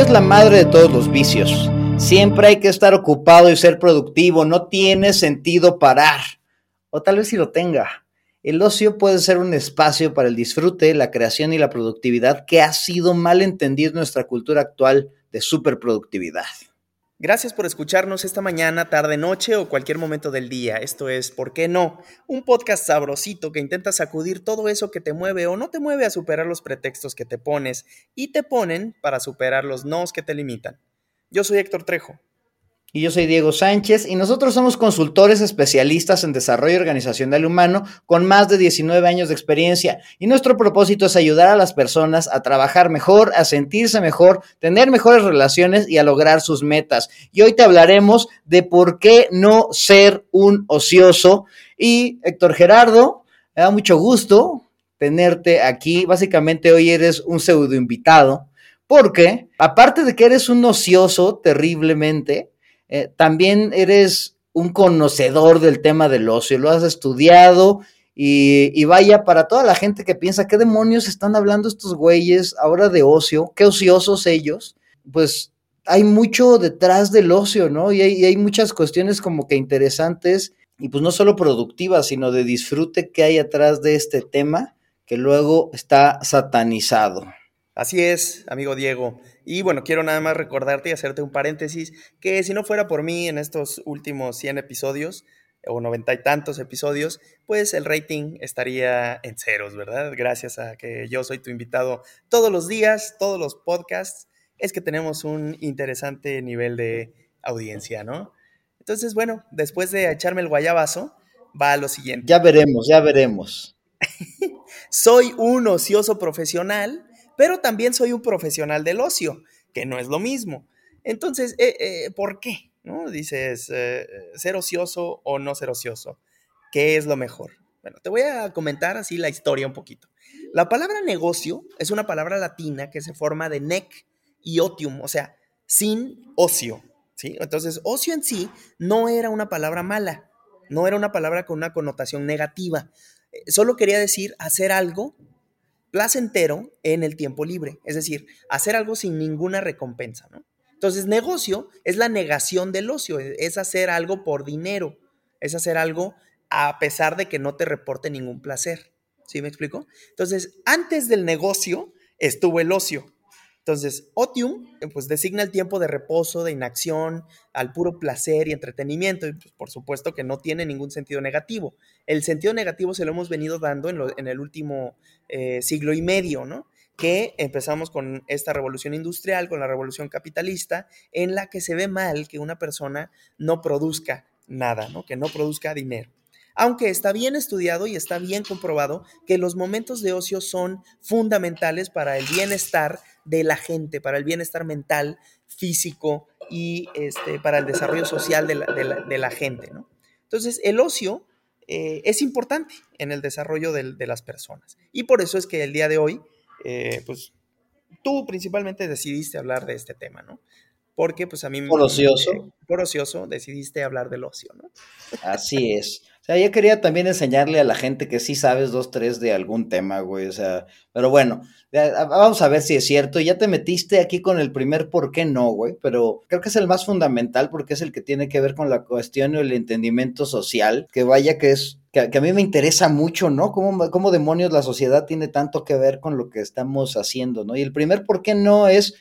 Es la madre de todos los vicios. Siempre hay que estar ocupado y ser productivo. No tiene sentido parar. O tal vez si lo tenga. El ocio puede ser un espacio para el disfrute, la creación y la productividad que ha sido mal entendido en nuestra cultura actual de superproductividad. Gracias por escucharnos esta mañana, tarde, noche o cualquier momento del día. Esto es ¿Por qué no? Un podcast sabrosito que intenta sacudir todo eso que te mueve o no te mueve a superar los pretextos que te pones y te ponen para superar los nos que te limitan. Yo soy Héctor Trejo. Y yo soy Diego Sánchez y nosotros somos consultores especialistas en desarrollo organizacional humano con más de 19 años de experiencia y nuestro propósito es ayudar a las personas a trabajar mejor, a sentirse mejor, tener mejores relaciones y a lograr sus metas. Y hoy te hablaremos de por qué no ser un ocioso. Y Héctor Gerardo, me da mucho gusto tenerte aquí. Básicamente hoy eres un pseudo invitado porque aparte de que eres un ocioso terriblemente, eh, también eres un conocedor del tema del ocio, lo has estudiado y, vaya, para toda la gente que piensa, ¿qué demonios están hablando estos güeyes ahora de ocio? ¿Qué ociosos ellos? Pues hay mucho detrás del ocio, ¿no? Y hay, y hay muchas cuestiones como que interesantes y pues no solo productivas, sino de disfrute que hay atrás de este tema que luego está satanizado. Así es, amigo Diego. Y bueno, quiero nada más recordarte y hacerte un paréntesis, que si no fuera por mí en estos últimos 100 episodios, o noventa y tantos episodios, pues el rating estaría en ceros, ¿verdad? Gracias a que yo soy tu invitado todos los días, todos los podcasts, es que tenemos un interesante nivel de audiencia, ¿no? Entonces, bueno, después de echarme el guayabazo, va a lo siguiente. Ya veremos, ya veremos. soy un ocioso profesional pero también soy un profesional del ocio, que no es lo mismo. Entonces, eh, eh, ¿por qué? ¿No? Dices, eh, ser ocioso o no ser ocioso. ¿Qué es lo mejor? Bueno, te voy a comentar así la historia un poquito. La palabra negocio es una palabra latina que se forma de nec y otium, o sea, sin ocio. ¿sí? Entonces, ocio en sí no era una palabra mala, no era una palabra con una connotación negativa. Solo quería decir hacer algo placentero en el tiempo libre, es decir, hacer algo sin ninguna recompensa, ¿no? Entonces, negocio es la negación del ocio, es hacer algo por dinero, es hacer algo a pesar de que no te reporte ningún placer. ¿Sí me explico? Entonces, antes del negocio estuvo el ocio. Entonces, otium, pues designa el tiempo de reposo, de inacción, al puro placer y entretenimiento. Y pues, por supuesto que no tiene ningún sentido negativo. El sentido negativo se lo hemos venido dando en, el último eh, siglo y medio, ¿no? Que empezamos con esta revolución industrial, con la revolución capitalista, en la que se ve mal que una persona no produzca nada, ¿no? Que no produzca dinero aunque está bien estudiado y está bien comprobado que los momentos de ocio son fundamentales para el bienestar de la gente, para el bienestar mental, físico y este, para el desarrollo social de la, gente. ¿no? Entonces, el ocio eh, es importante en el desarrollo de, las personas. Y por eso es que el día de hoy, eh, pues tú principalmente decidiste hablar de este tema, ¿no? Porque pues a mí... Por ocioso. por ocioso decidiste hablar del ocio, ¿no? Así es. O sea, yo quería también enseñarle a la gente que sí sabes dos, tres de algún tema, güey. O sea, pero bueno, vamos a ver si es cierto. Ya te metiste aquí con el primer por qué no, güey. Pero creo que es el más fundamental porque es el que tiene que ver con la cuestión y el entendimiento social. Que vaya que es que, a mí me interesa mucho, ¿no? ¿Cómo, ¿Cómo, demonios la sociedad tiene tanto que ver con lo que estamos haciendo, ¿no? Y el primer por qué no es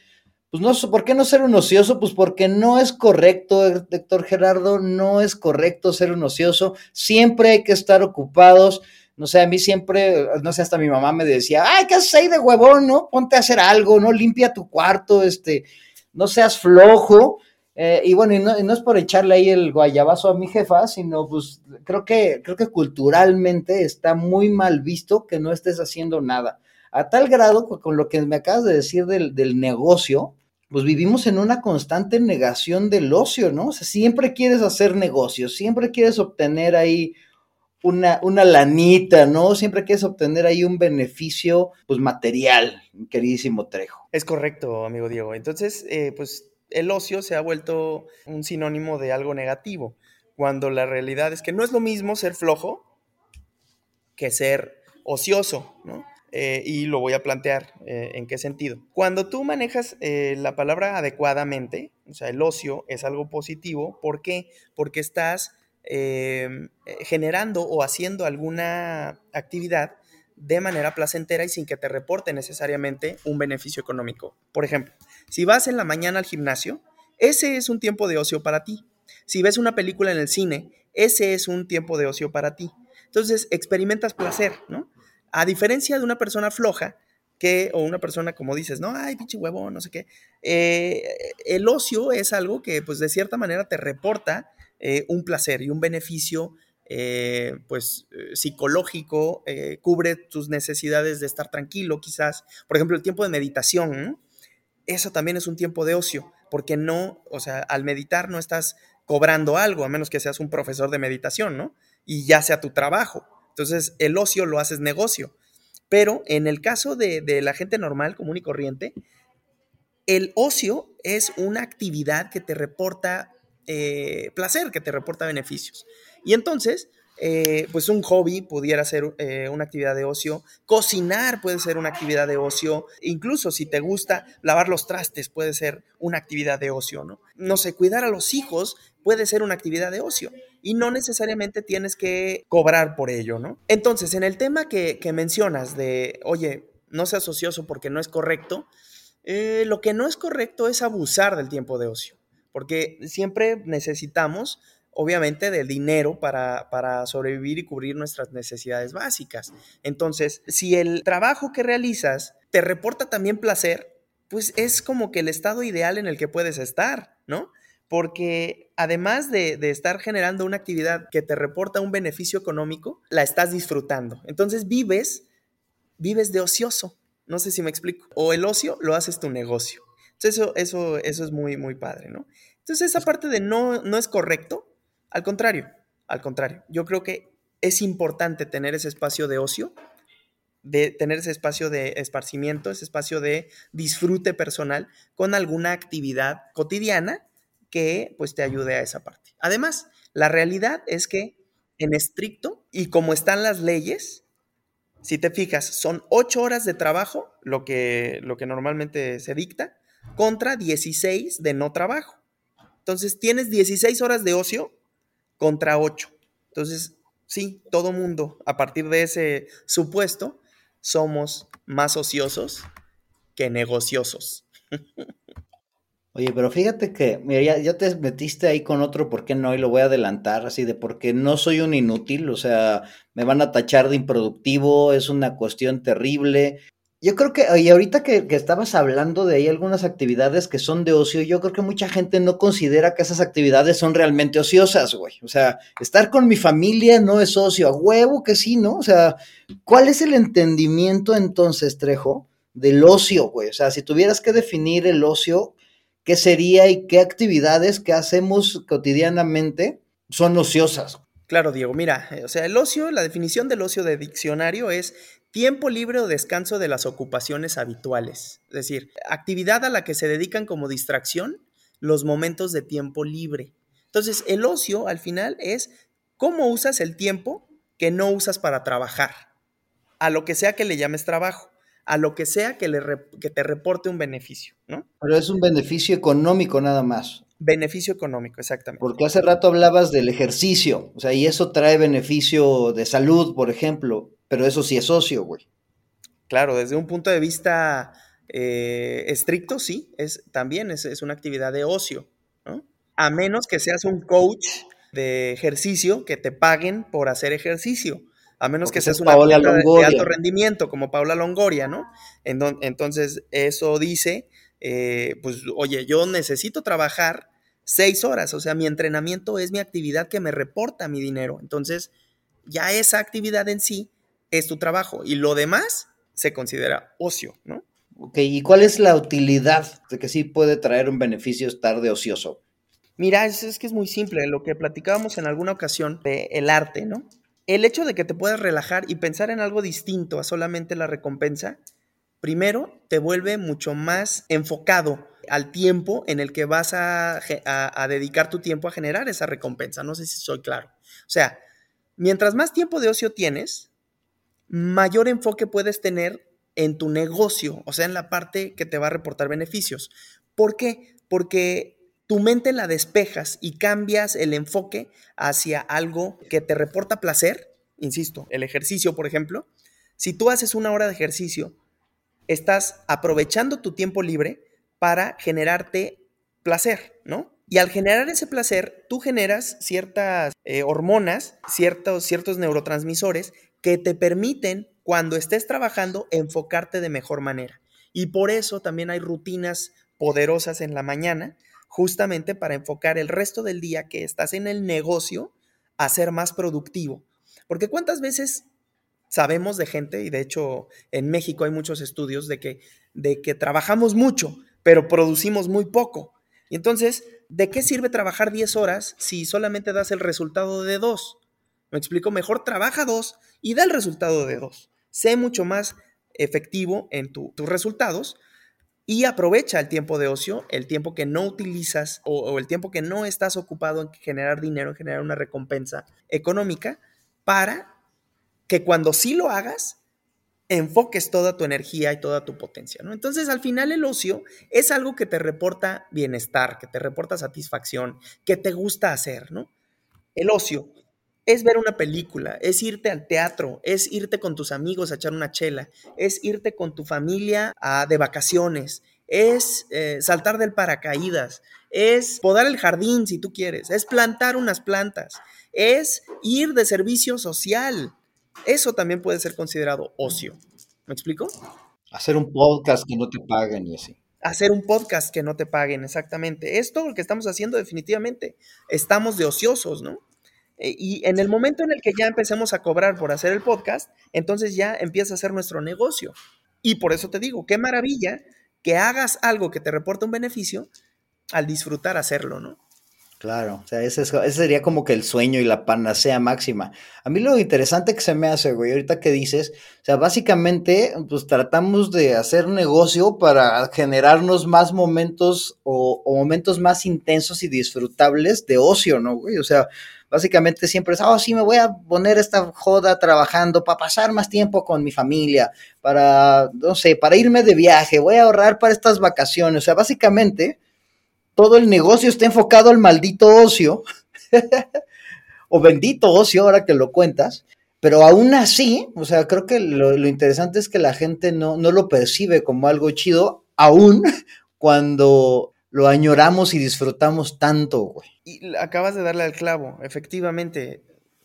pues no, ¿por qué no ser un ocioso? Pues porque no es correcto, Héctor Gerardo, no es correcto ser un ocioso. Siempre hay que estar ocupados. No sé, a mí siempre, no sé, hasta mi mamá me decía, ay, ¿qué haces ahí de huevón, no? Ponte a hacer algo, ¿no? Limpia tu cuarto, este, no seas flojo. Eh, y bueno, y no, y no, es por echarle ahí el guayabazo a mi jefa, sino pues creo que, creo que culturalmente está muy mal visto que no estés haciendo nada. A tal grado, con lo que me acabas de decir del, del negocio, pues vivimos en una constante negación del ocio, ¿no? O sea, siempre quieres hacer negocios, siempre quieres obtener ahí una, una lanita, ¿no? Siempre quieres obtener ahí un beneficio, pues material, queridísimo Trejo. Es correcto, amigo Diego. Entonces, eh, pues el ocio se ha vuelto un sinónimo de algo negativo, cuando la realidad es que no es lo mismo ser flojo que ser ocioso, ¿no? Eh, y lo voy a plantear eh, en qué sentido. Cuando tú manejas eh, la palabra adecuadamente, o sea, el ocio es algo positivo, ¿por qué? Porque estás generando o haciendo alguna actividad de manera placentera y sin que te reporte necesariamente un beneficio económico. Por ejemplo, si vas en la mañana al gimnasio, ese es un tiempo de ocio para ti. Si ves una película en el cine, ese es un tiempo de ocio para ti. Entonces, experimentas placer, ¿no? A diferencia de una persona floja, que, o una persona como dices, no, ay, pinche huevo, no sé qué, eh, el ocio es algo que, pues, de cierta manera te reporta eh, un placer y un beneficio, eh, pues, psicológico, cubre tus necesidades de estar tranquilo, quizás. Por ejemplo, el tiempo de meditación, eso también es un tiempo de ocio, porque no, o sea, al meditar no estás cobrando algo, a menos que seas un profesor de meditación, ¿no? Y ya sea tu trabajo. Entonces, el ocio lo haces negocio. Pero en el caso de, la gente normal, común y corriente, el ocio es una actividad que te reporta eh, placer, que te reporta beneficios. Y entonces, eh, pues un hobby pudiera ser eh, una actividad de ocio, cocinar puede ser una actividad de ocio, incluso si te gusta lavar los trastes puede ser una actividad de ocio, ¿no? No sé, cuidar a los hijos puede ser una actividad de ocio y no necesariamente tienes que cobrar por ello, ¿no? Entonces, en el tema que, mencionas de, oye, no seas ocioso porque no es correcto, eh, lo que no es correcto es abusar del tiempo de ocio, porque siempre necesitamos obviamente, del dinero para, para, sobrevivir y cubrir nuestras necesidades básicas. Entonces, si el trabajo que realizas te reporta también placer, pues es como que el estado ideal en el que puedes estar, ¿no? Porque además de, de estar generando una actividad que te reporta un beneficio económico, la estás disfrutando. Entonces vives, vives de ocioso. No sé si me explico. O el ocio lo haces tu negocio. Entonces eso, eso, eso es muy, muy padre, ¿no? Entonces esa parte de no, no es correcto, al contrario, al contrario, yo creo que es importante tener ese espacio de ocio, de tener ese espacio de esparcimiento, ese espacio de disfrute personal con alguna actividad cotidiana que pues te ayude a esa parte. Además, la realidad es que en estricto y como están las leyes, si te fijas, son ocho horas de trabajo, lo que, lo que normalmente se dicta, contra 16 de no trabajo. Entonces tienes 16 horas de ocio contra 8. Entonces, sí, todo mundo, a partir de ese supuesto, somos más ociosos que negociosos. Oye, pero fíjate que, mira, ya, te metiste ahí con otro, ¿por qué no? Y lo voy a adelantar, así de porque no soy un inútil, o sea, me van a tachar de improductivo, es una cuestión terrible. Yo creo que, y ahorita que, estabas hablando de ahí algunas actividades que son de ocio, yo creo que mucha gente no considera que esas actividades son realmente ociosas, güey. O sea, estar con mi familia no es ocio, a huevo que sí, ¿no? O sea, ¿cuál es el entendimiento entonces, Trejo, del ocio, güey? O sea, si tuvieras que definir el ocio, ¿qué sería y qué actividades que hacemos cotidianamente son ociosas? Claro, Diego, mira, o sea, el ocio, la definición del ocio de diccionario es Tiempo libre o descanso de las ocupaciones habituales, es decir, actividad a la que se dedican como distracción los momentos de tiempo libre. Entonces, el ocio al final es cómo usas el tiempo que no usas para trabajar, a lo que sea que le llames trabajo, a lo que sea que, le que te reporte un beneficio, ¿no? Pero es un beneficio económico nada más. Beneficio económico, exactamente. Porque hace rato hablabas del ejercicio, o sea, y eso trae beneficio de salud, por ejemplo, pero eso sí es socio, güey. Claro, desde un punto de vista eh, estricto, sí, es, también es, una actividad de ocio, ¿no? A menos que seas un coach de ejercicio que te paguen por hacer ejercicio. A menos que seas una de, de, alto rendimiento, como Paula Longoria, ¿no? entonces, eso dice, eh, pues, oye, yo necesito trabajar seis horas, o sea, mi entrenamiento es mi actividad que me reporta mi dinero. Entonces, ya esa actividad en sí es tu trabajo y lo demás se considera ocio, ¿no? Ok, ¿y cuál es la utilidad de que sí puede traer un beneficio estar de ocioso? Mira, es, que es muy simple, lo que platicábamos en alguna ocasión de el arte, ¿no? El hecho de que te puedas relajar y pensar en algo distinto a solamente la recompensa, primero te vuelve mucho más enfocado al tiempo en el que vas a, dedicar tu tiempo a generar esa recompensa. No sé si soy claro. O sea, mientras más tiempo de ocio tienes, mayor enfoque puedes tener en tu negocio, o sea, en la parte que te va a reportar beneficios. ¿Por qué? Porque tu mente la despejas y cambias el enfoque hacia algo que te reporta placer, insisto, el ejercicio, por ejemplo. Si tú haces una hora de ejercicio, estás aprovechando tu tiempo libre para generarte placer, ¿no? Y al generar ese placer, tú generas ciertas eh, hormonas, ciertos, ciertos neurotransmisores que te permiten, cuando estés trabajando, enfocarte de mejor manera. Y por eso también hay rutinas poderosas en la mañana, justamente para enfocar el resto del día que estás en el negocio a ser más productivo. Porque cuántas veces sabemos de gente, y de hecho en México hay muchos estudios de que, de que trabajamos mucho, pero producimos muy poco. Y entonces, ¿de qué sirve trabajar 10 horas si solamente das el resultado de 2? Me explico, mejor trabaja 2 y da el resultado de 2. Sé mucho más efectivo en tus resultados y aprovecha el tiempo de ocio, el tiempo que no utilizas o, el tiempo que no estás ocupado en generar dinero, en generar una recompensa económica, para que cuando sí lo hagas, enfoques toda tu energía y toda tu potencia, ¿no? Entonces, al final el ocio es algo que te reporta bienestar, que te reporta satisfacción, que te gusta hacer, ¿no? El ocio es ver una película, es irte al teatro, es irte con tus amigos a echar una chela, es irte con tu familia a, de vacaciones, es eh, saltar del paracaídas, es podar el jardín si tú quieres, es plantar unas plantas, es ir de servicio social, eso también puede ser considerado ocio. ¿Me explico? Hacer un podcast que no te paguen y así. Hacer un podcast que no te paguen, exactamente. Esto lo que estamos haciendo definitivamente. Estamos de ociosos, ¿no? E, y en el momento en el que ya empecemos a cobrar por hacer el podcast, entonces ya empieza a ser nuestro negocio. Y por eso te digo, qué maravilla que hagas algo que te reporta un beneficio al disfrutar hacerlo, ¿no? Claro, o sea, ese, ese, sería como que el sueño y la panacea máxima. A mí lo interesante que se me hace, güey, ahorita que dices, o sea, básicamente, pues tratamos de hacer negocio para generarnos más momentos o, o momentos más intensos y disfrutables de ocio, ¿no, güey? O sea, básicamente siempre es, oh, sí, me voy a poner esta joda trabajando para pasar más tiempo con mi familia, para, no sé, para irme de viaje, voy a ahorrar para estas vacaciones. O sea, básicamente todo el negocio está enfocado al maldito ocio, o bendito ocio, ahora que lo cuentas, pero aún así, o sea, creo que lo, interesante es que la gente no, no, lo percibe como algo chido, aún cuando lo añoramos y disfrutamos tanto, güey. Y acabas de darle al clavo, efectivamente,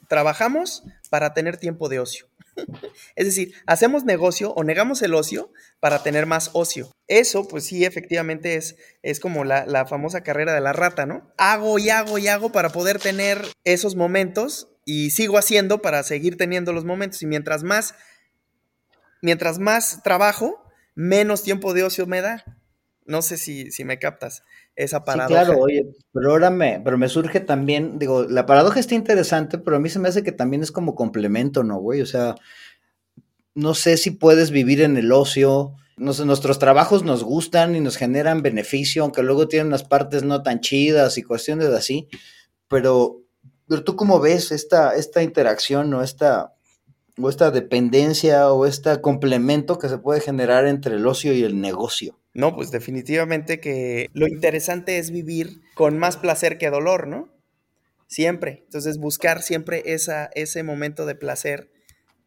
trabajamos para tener tiempo de ocio. es decir, hacemos negocio o negamos el ocio para tener más ocio. Eso, pues sí, efectivamente es, es como la, la famosa carrera de la rata, ¿no? Hago y hago y hago para poder tener esos momentos y sigo haciendo para seguir teniendo los momentos. Y mientras más, mientras más trabajo, menos tiempo de ocio me da. No sé si, si me captas esa paradoja. Sí, claro, oye, pero ahora me, pero me surge también, digo, la paradoja está interesante, pero a mí se me hace que también es como complemento, ¿no, güey? O sea, no sé si puedes vivir en el ocio. Nos, nuestros trabajos nos gustan y nos generan beneficio, aunque luego tienen unas partes no tan chidas y cuestiones así. Pero, pero tú cómo ves esta, esta interacción o esta, o esta dependencia o este complemento que se puede generar entre el ocio y el negocio. No, pues definitivamente que lo interesante es vivir con más placer que dolor, ¿no? Siempre. Entonces buscar siempre esa, ese momento de placer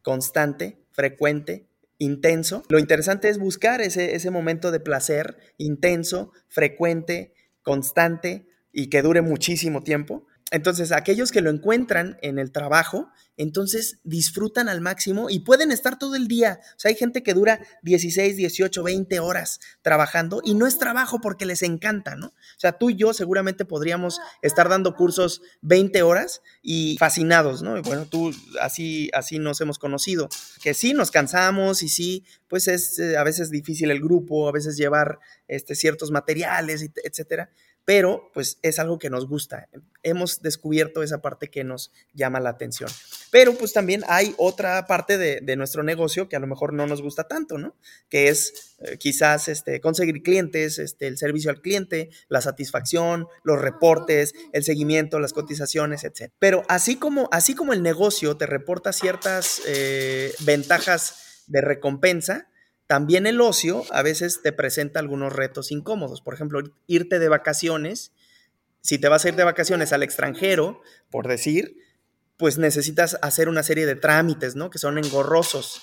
constante, frecuente, intenso. Lo interesante es buscar ese, ese momento de placer intenso, frecuente, constante y que dure muchísimo tiempo. Entonces, aquellos que lo encuentran en el trabajo, entonces disfrutan al máximo y pueden estar todo el día. O sea, hay gente que dura 16, 18, 20 horas trabajando y no es trabajo porque les encanta, ¿no? O sea, tú y yo seguramente podríamos estar dando cursos 20 horas y fascinados, ¿no? Y bueno, tú así, así nos hemos conocido. Que sí, nos cansamos y sí, pues es eh, a veces difícil el grupo, a veces llevar este, ciertos materiales, etcétera pero pues es algo que nos gusta. Hemos descubierto esa parte que nos llama la atención. Pero pues también hay otra parte de, nuestro negocio que a lo mejor no nos gusta tanto, ¿no? Que es eh, quizás este, conseguir clientes, este, el servicio al cliente, la satisfacción, los reportes, el seguimiento, las cotizaciones, etc. Pero así como, así como el negocio te reporta ciertas eh, ventajas de recompensa, también el ocio a veces te presenta algunos retos incómodos. Por ejemplo, irte de vacaciones. Si te vas a ir de vacaciones al extranjero, por decir, pues necesitas hacer una serie de trámites, ¿no? Que son engorrosos.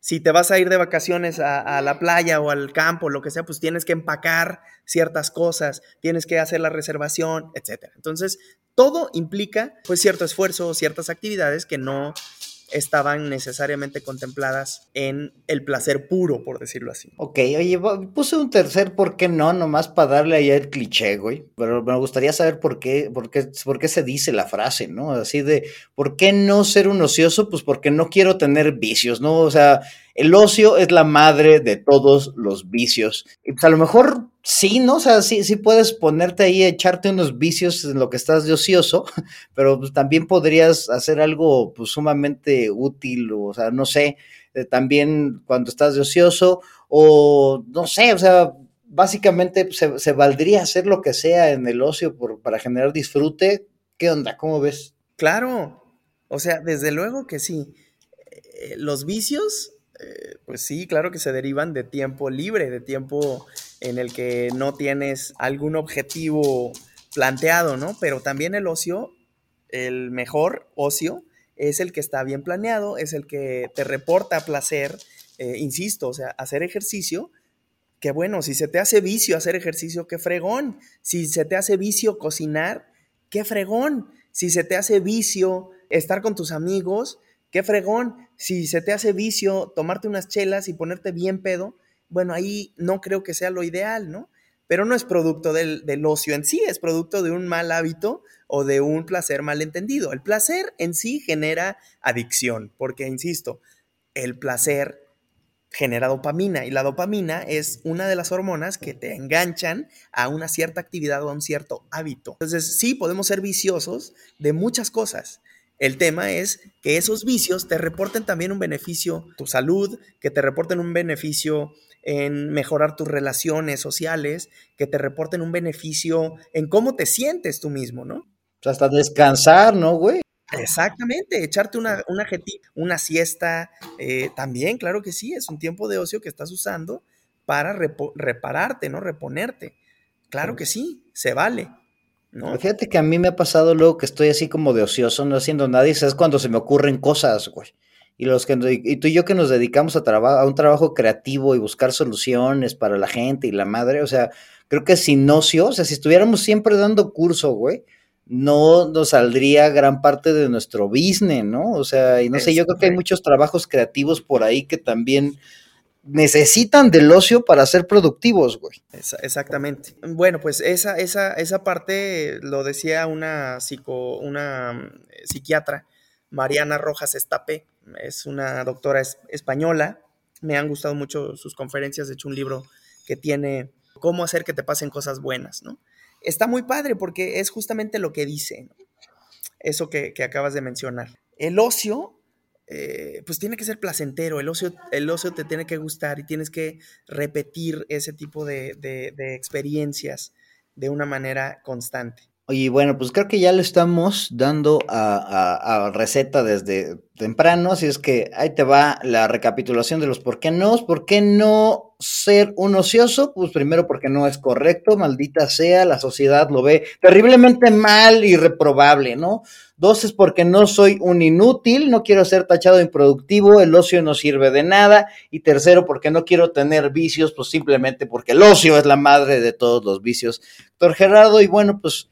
Si te vas a ir de vacaciones a, la playa o al campo, lo que sea, pues tienes que empacar ciertas cosas, tienes que hacer la reservación, etc. Entonces, todo implica, pues, cierto esfuerzo, ciertas actividades que no estaban necesariamente contempladas en el placer puro, por decirlo así. Ok, oye, puse un tercer ¿por qué no? Nomás para darle ahí el cliché, güey. Pero me gustaría saber por qué, por qué, por qué se dice la frase, ¿no? Así de, ¿por qué no ser un ocioso? Pues porque no quiero tener vicios, ¿no? O sea, el ocio es la madre de todos los vicios. Y pues a lo mejor sí, ¿no? O sea, sí, sí puedes ponerte ahí, echarte unos vicios en lo que estás de ocioso, pero pues también podrías hacer algo pues sumamente útil, o, sea, no sé, eh, también cuando estás de ocioso, o no sé, o sea, básicamente se, valdría hacer lo que sea en el ocio por, para generar disfrute. ¿Qué onda? ¿Cómo ves? Claro, o sea, desde luego que sí. Eh, los vicios eh, pues sí, claro que se derivan de tiempo libre, de tiempo en el que no tienes algún objetivo planteado, ¿no? Pero también el ocio, el mejor ocio, es el que está bien planeado, es el que te reporta placer, eh, insisto, o sea, hacer ejercicio, que bueno, si se te hace vicio hacer ejercicio, qué fregón, si se te hace vicio cocinar, qué fregón, si se te hace vicio estar con tus amigos, qué fregón, si se te hace vicio tomarte unas chelas y ponerte bien pedo, bueno, ahí no creo que sea lo ideal, ¿no? Pero no es producto del, ocio en sí, es producto de un mal hábito o de un placer malentendido. El placer en sí genera adicción, porque, insisto, el placer genera dopamina y la dopamina es una de las hormonas que te enganchan a una cierta actividad o a un cierto hábito. Entonces, sí, podemos ser viciosos de muchas cosas, el tema es que esos vicios te reporten también un beneficio, tu salud, que te reporten un beneficio en mejorar tus relaciones sociales, que te reporten un beneficio en cómo te sientes tú mismo, ¿no? O sea, hasta descansar, ¿no, güey? Exactamente, echarte una, una, una siesta, eh, también, claro que sí, es un tiempo de ocio que estás usando para repararte, ¿no? Reponerte. Claro que sí, se vale. Fíjate que a mí me ha pasado luego que estoy así como de ocioso, no haciendo nada, y es cuando se me ocurren cosas, güey. Y, los que, y tú y yo que nos dedicamos a, a un trabajo creativo y buscar soluciones para la gente y la madre, o sea, creo que sin ocio, o sea, si estuviéramos siempre dando curso, güey, no nos saldría gran parte de nuestro business, ¿no? O sea, y no sé, yo creo que hay muchos trabajos creativos por ahí que también necesitan del ocio para ser productivos, güey. Exactamente. Bueno, pues esa, esa, esa parte lo decía una, psico, una mm, psiquiatra, Mariana Rojas Estapé, es una doctora española. Me han gustado mucho sus conferencias, de hecho un libro que tiene cómo hacer que te pasen cosas buenas, ¿no? Está muy padre porque es justamente lo que dice, eso que acabas de mencionar. El ocio eh, pues tiene que ser placentero, el ocio, el ocio te tiene que gustar y tienes que repetir ese tipo de, de experiencias de una manera constante. Oye, bueno, pues creo que ya le estamos dando a, receta desde temprano, así es que ahí te va la recapitulación de los por qué no. ¿Por qué no ser un ocioso? Pues primero porque no es correcto, maldita sea, la sociedad lo ve terriblemente mal y reprobable, ¿no? Dos es porque no soy un inútil, no quiero ser tachado improductivo, el ocio no sirve de nada. Y tercero, porque no quiero tener vicios, pues simplemente porque el ocio es la madre de todos los vicios. Doctor Gerardo, y bueno, pues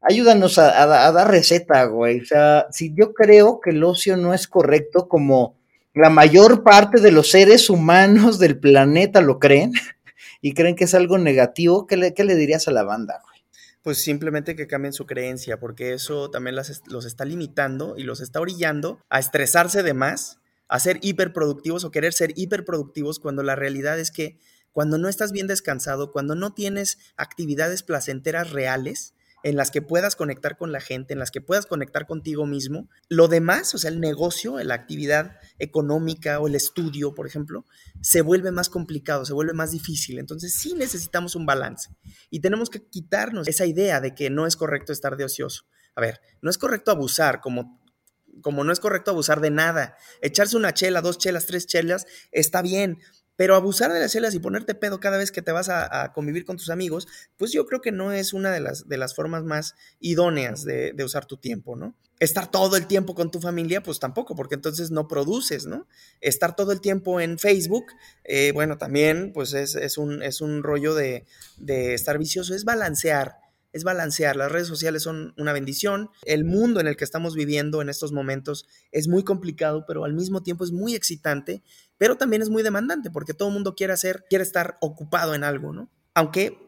ayúdanos a, dar receta, güey. O sea, si yo creo que el ocio no es correcto como la mayor parte de los seres humanos del planeta lo creen y creen que es algo negativo, ¿qué le, dirías a la banda, güey? Pues simplemente que cambien su creencia, porque eso también los está limitando y los está orillando a estresarse de más, a ser hiperproductivos o querer ser hiperproductivos cuando la realidad es que cuando no estás bien descansado, cuando no tienes actividades placenteras reales, en las que puedas conectar con la gente, en las que puedas conectar contigo mismo. Lo demás, o sea, el negocio, la actividad económica o el estudio, por ejemplo, se vuelve más complicado, se vuelve más difícil. Entonces sí necesitamos un balance y tenemos que quitarnos esa idea de que no es correcto estar de ocioso. A ver, no es correcto abusar, como, como no es correcto abusar de nada. Echarse una chela, dos chelas, tres chelas, está bien, pero abusar de las chelas y ponerte pedo cada vez que te vas a, convivir con tus amigos, pues yo creo que no es una de las, de las formas más idóneas de, usar tu tiempo, ¿no? Estar todo el tiempo con tu familia, pues tampoco, porque entonces no produces, ¿no? Estar todo el tiempo en Facebook, eh, bueno, también pues es, un, es un rollo de, de estar vicioso, es balancear es balancear. Las redes sociales son una bendición. El mundo en el que estamos viviendo en estos momentos es muy complicado, pero al mismo tiempo es muy excitante, pero también es muy demandante porque todo el mundo quiere hacer, quiere estar ocupado en algo, ¿no? Aunque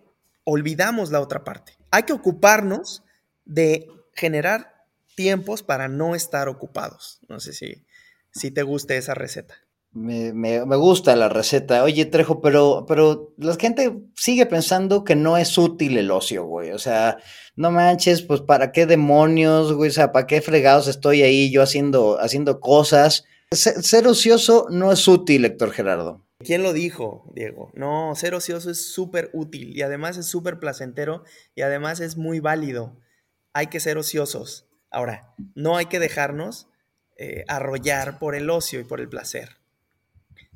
olvidamos la otra parte. Hay que ocuparnos de generar tiempos para no estar ocupados. No sé si, si te guste esa receta. Me, me, me, gusta la receta. Oye, Trejo, pero, pero la gente sigue pensando que no es útil el ocio, güey. O sea, no manches, pues para qué demonios, güey. O sea, para qué fregados estoy ahí yo haciendo, haciendo cosas. Ser, ocioso no es útil, Héctor Gerardo. ¿Quién lo dijo, Diego? No, ser ocioso es súper útil y además es súper placentero y además es muy válido. Hay que ser ociosos. Ahora, no hay que dejarnos eh, arrollar por el ocio y por el placer.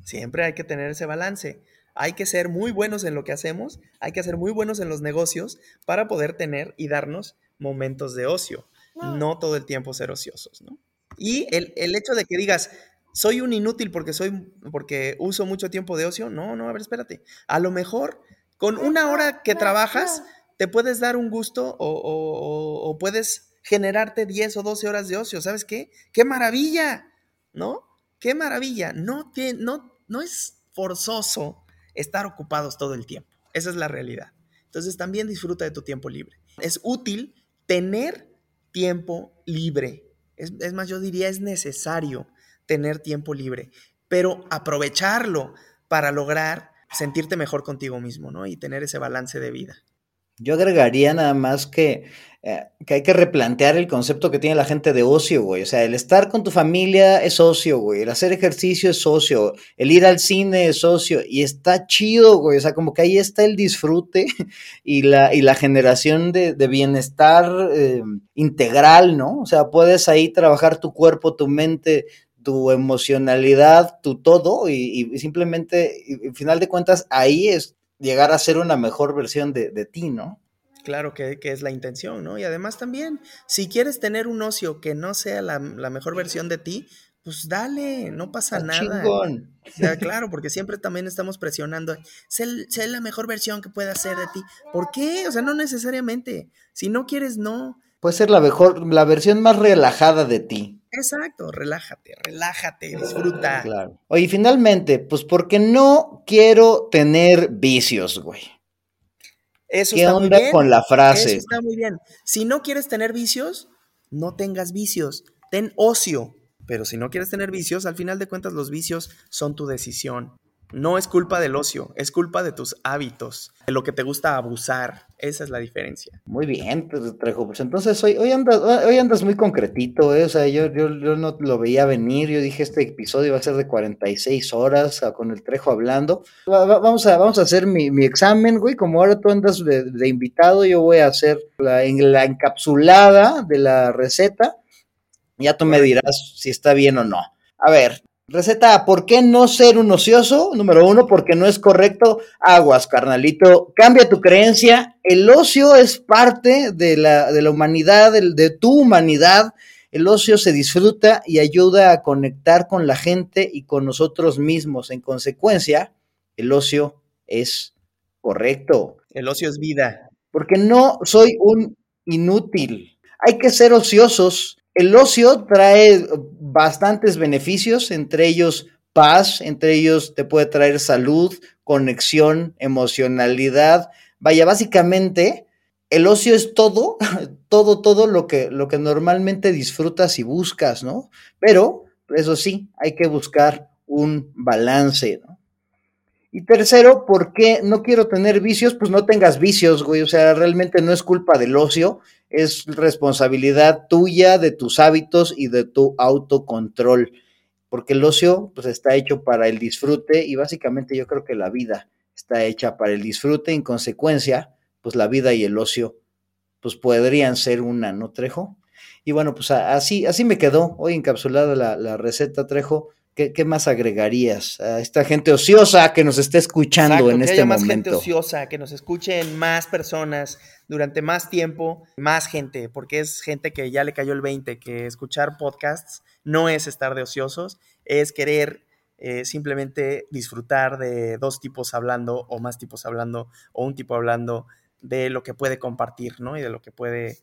Siempre hay que tener ese balance. Hay que ser muy buenos en lo que hacemos, hay que ser muy buenos en los negocios para poder tener y darnos momentos de ocio. No todo el tiempo ser ociosos, ¿no? Y el, hecho de que digas, soy un inútil porque, soy, porque uso mucho tiempo de ocio, no, no, a ver, espérate. A lo mejor con una hora que trabajas, te puedes dar un gusto o, o puedes generarte 10 o 12 horas de ocio. ¿Sabes qué? ¡Qué maravilla! ¿No? ¡Qué maravilla! No, te, no, no es forzoso estar ocupados todo el tiempo. Esa es la realidad. Entonces también disfruta de tu tiempo libre. Es útil tener tiempo libre. Es, es, más, yo diría es necesario tener tiempo libre, pero aprovecharlo para lograr sentirte mejor contigo mismo, ¿no? Y tener ese balance de vida. Yo agregaría nada más que, eh, que, hay que replantear el concepto que tiene la gente de ocio, güey. O sea, el estar con tu familia es ocio, güey. El hacer ejercicio es ocio. El ir al cine es ocio. Y está chido, güey. O sea, como que ahí está el disfrute y la, y la generación de, bienestar eh, integral, ¿no? O sea, puedes ahí trabajar tu cuerpo, tu mente, tu emocionalidad, tu todo, y, y simplemente, al final de cuentas, ahí es llegar a ser una mejor versión de, ti, ¿no? Claro que, es la intención, ¿no? Y además también, si quieres tener un ocio que no sea la, mejor versión de ti, pues dale, no pasa nada. Chingón. claro, porque siempre también estamos presionando, sé, sé, la mejor versión que pueda ser de ti. ¿Por qué? O sea, no necesariamente. Si no quieres, no. Puede ser la mejor, la versión más relajada de ti. Exacto, relájate, relájate, disfruta. Claro. Oye, finalmente, pues porque no quiero tener vicios, güey. Eso ¿Qué onda con la frase? Eso está muy bien. Si no quieres tener vicios, no tengas vicios. Ten ocio. Pero si no quieres tener vicios, al final de cuentas los vicios son tu decisión. No es culpa del ocio, es culpa de tus hábitos, de lo que te gusta abusar. Esa es la diferencia. Muy bien, pues, Trejo. Pues entonces hoy, hoy, andas, hoy andas muy concretito, ¿eh? O sea, yo, yo, no lo veía venir. Yo dije, este episodio va a ser de 46 horas con el Trejo hablando. vamos, a, vamos a hacer mi, examen, güey. Como ahora tú andas de, invitado, yo voy a hacer la, en la encapsulada de la receta. Ya tú me dirás si está bien o no. A ver, Receta ¿por qué no ser un ocioso? Número uno, porque no es correcto. Aguas, carnalito. Cambia tu creencia. El ocio es parte de la, de la humanidad, de, de tu humanidad. El ocio se disfruta y ayuda a conectar con la gente y con nosotros mismos. En consecuencia, el ocio es correcto. El ocio es vida. Porque no soy un inútil. Hay que ser ociosos el ocio trae bastantes beneficios, entre ellos paz, entre ellos te puede traer salud, conexión, emocionalidad. Vaya, básicamente, el ocio es todo, todo, todo lo que, lo que normalmente disfrutas y buscas, ¿no? Pero, eso sí, hay que buscar un balance, ¿no? Y tercero, ¿por qué no quiero tener vicios? Pues no tengas vicios, güey. O sea, realmente no es culpa del ocio, es responsabilidad tuya, de tus hábitos y de tu autocontrol. Porque el ocio, pues está hecho para el disfrute y básicamente yo creo que la vida está hecha para el disfrute. En consecuencia, pues la vida y el ocio, pues podrían ser una, ¿no, Trejo? Y bueno, pues así, así me quedó hoy encapsulada la, la receta, Trejo. ¿Qué, más agregarías a esta gente ociosa que nos está escuchando en que este haya más gente ociosa, que nos escuchen más personas durante más tiempo, más gente, porque es gente que ya le cayó el 20, que escuchar podcasts no es estar de ociosos, es querer eh, simplemente disfrutar de dos tipos hablando o más tipos hablando o un tipo hablando de lo que puede compartir, ¿no? Y de lo que puede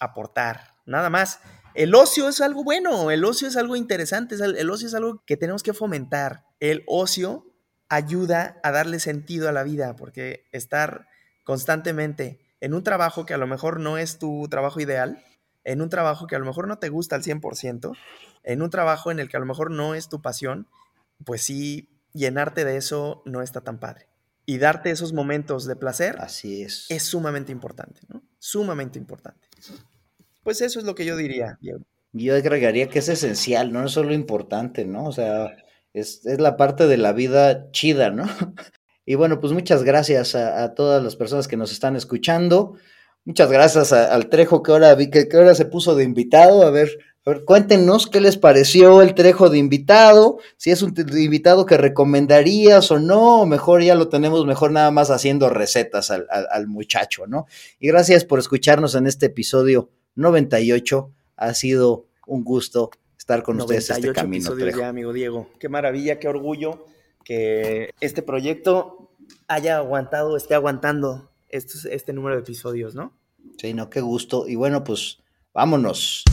aportar. Nada más. El ocio es algo bueno, el ocio es algo interesante, el ocio es algo que tenemos que fomentar. El ocio ayuda a darle sentido a la vida, porque estar constantemente en un trabajo que a lo mejor no es tu trabajo ideal, en un trabajo que a lo mejor no te gusta al 100%, en un trabajo en el que a lo mejor no es tu pasión, pues sí, llenarte de eso no está tan padre. Y darte esos momentos de placer Así es. es sumamente importante, ¿no? Sumamente importante. Pues eso es lo que yo diría, Yo agregaría que es esencial, no es solo importante, ¿no? O sea, es, la parte de la vida chida, ¿no? Y bueno, pues muchas gracias a, todas las personas que nos están escuchando. Muchas gracias al Trejo que ahora vi que, ahora se puso de invitado. A ver, a ver, cuéntenos qué les pareció el Trejo de invitado, si es un invitado que recomendarías o no, o mejor ya lo tenemos mejor nada más haciendo recetas al, al muchacho, ¿no? Y gracias por escucharnos en este episodio 98. Ha sido un gusto estar con ustedes este camino. Ya, amigo Diego. Qué maravilla, qué orgullo que este proyecto haya aguantado, esté aguantando este, este número de episodios, ¿no? Sí, no, qué gusto. Y bueno, pues vámonos.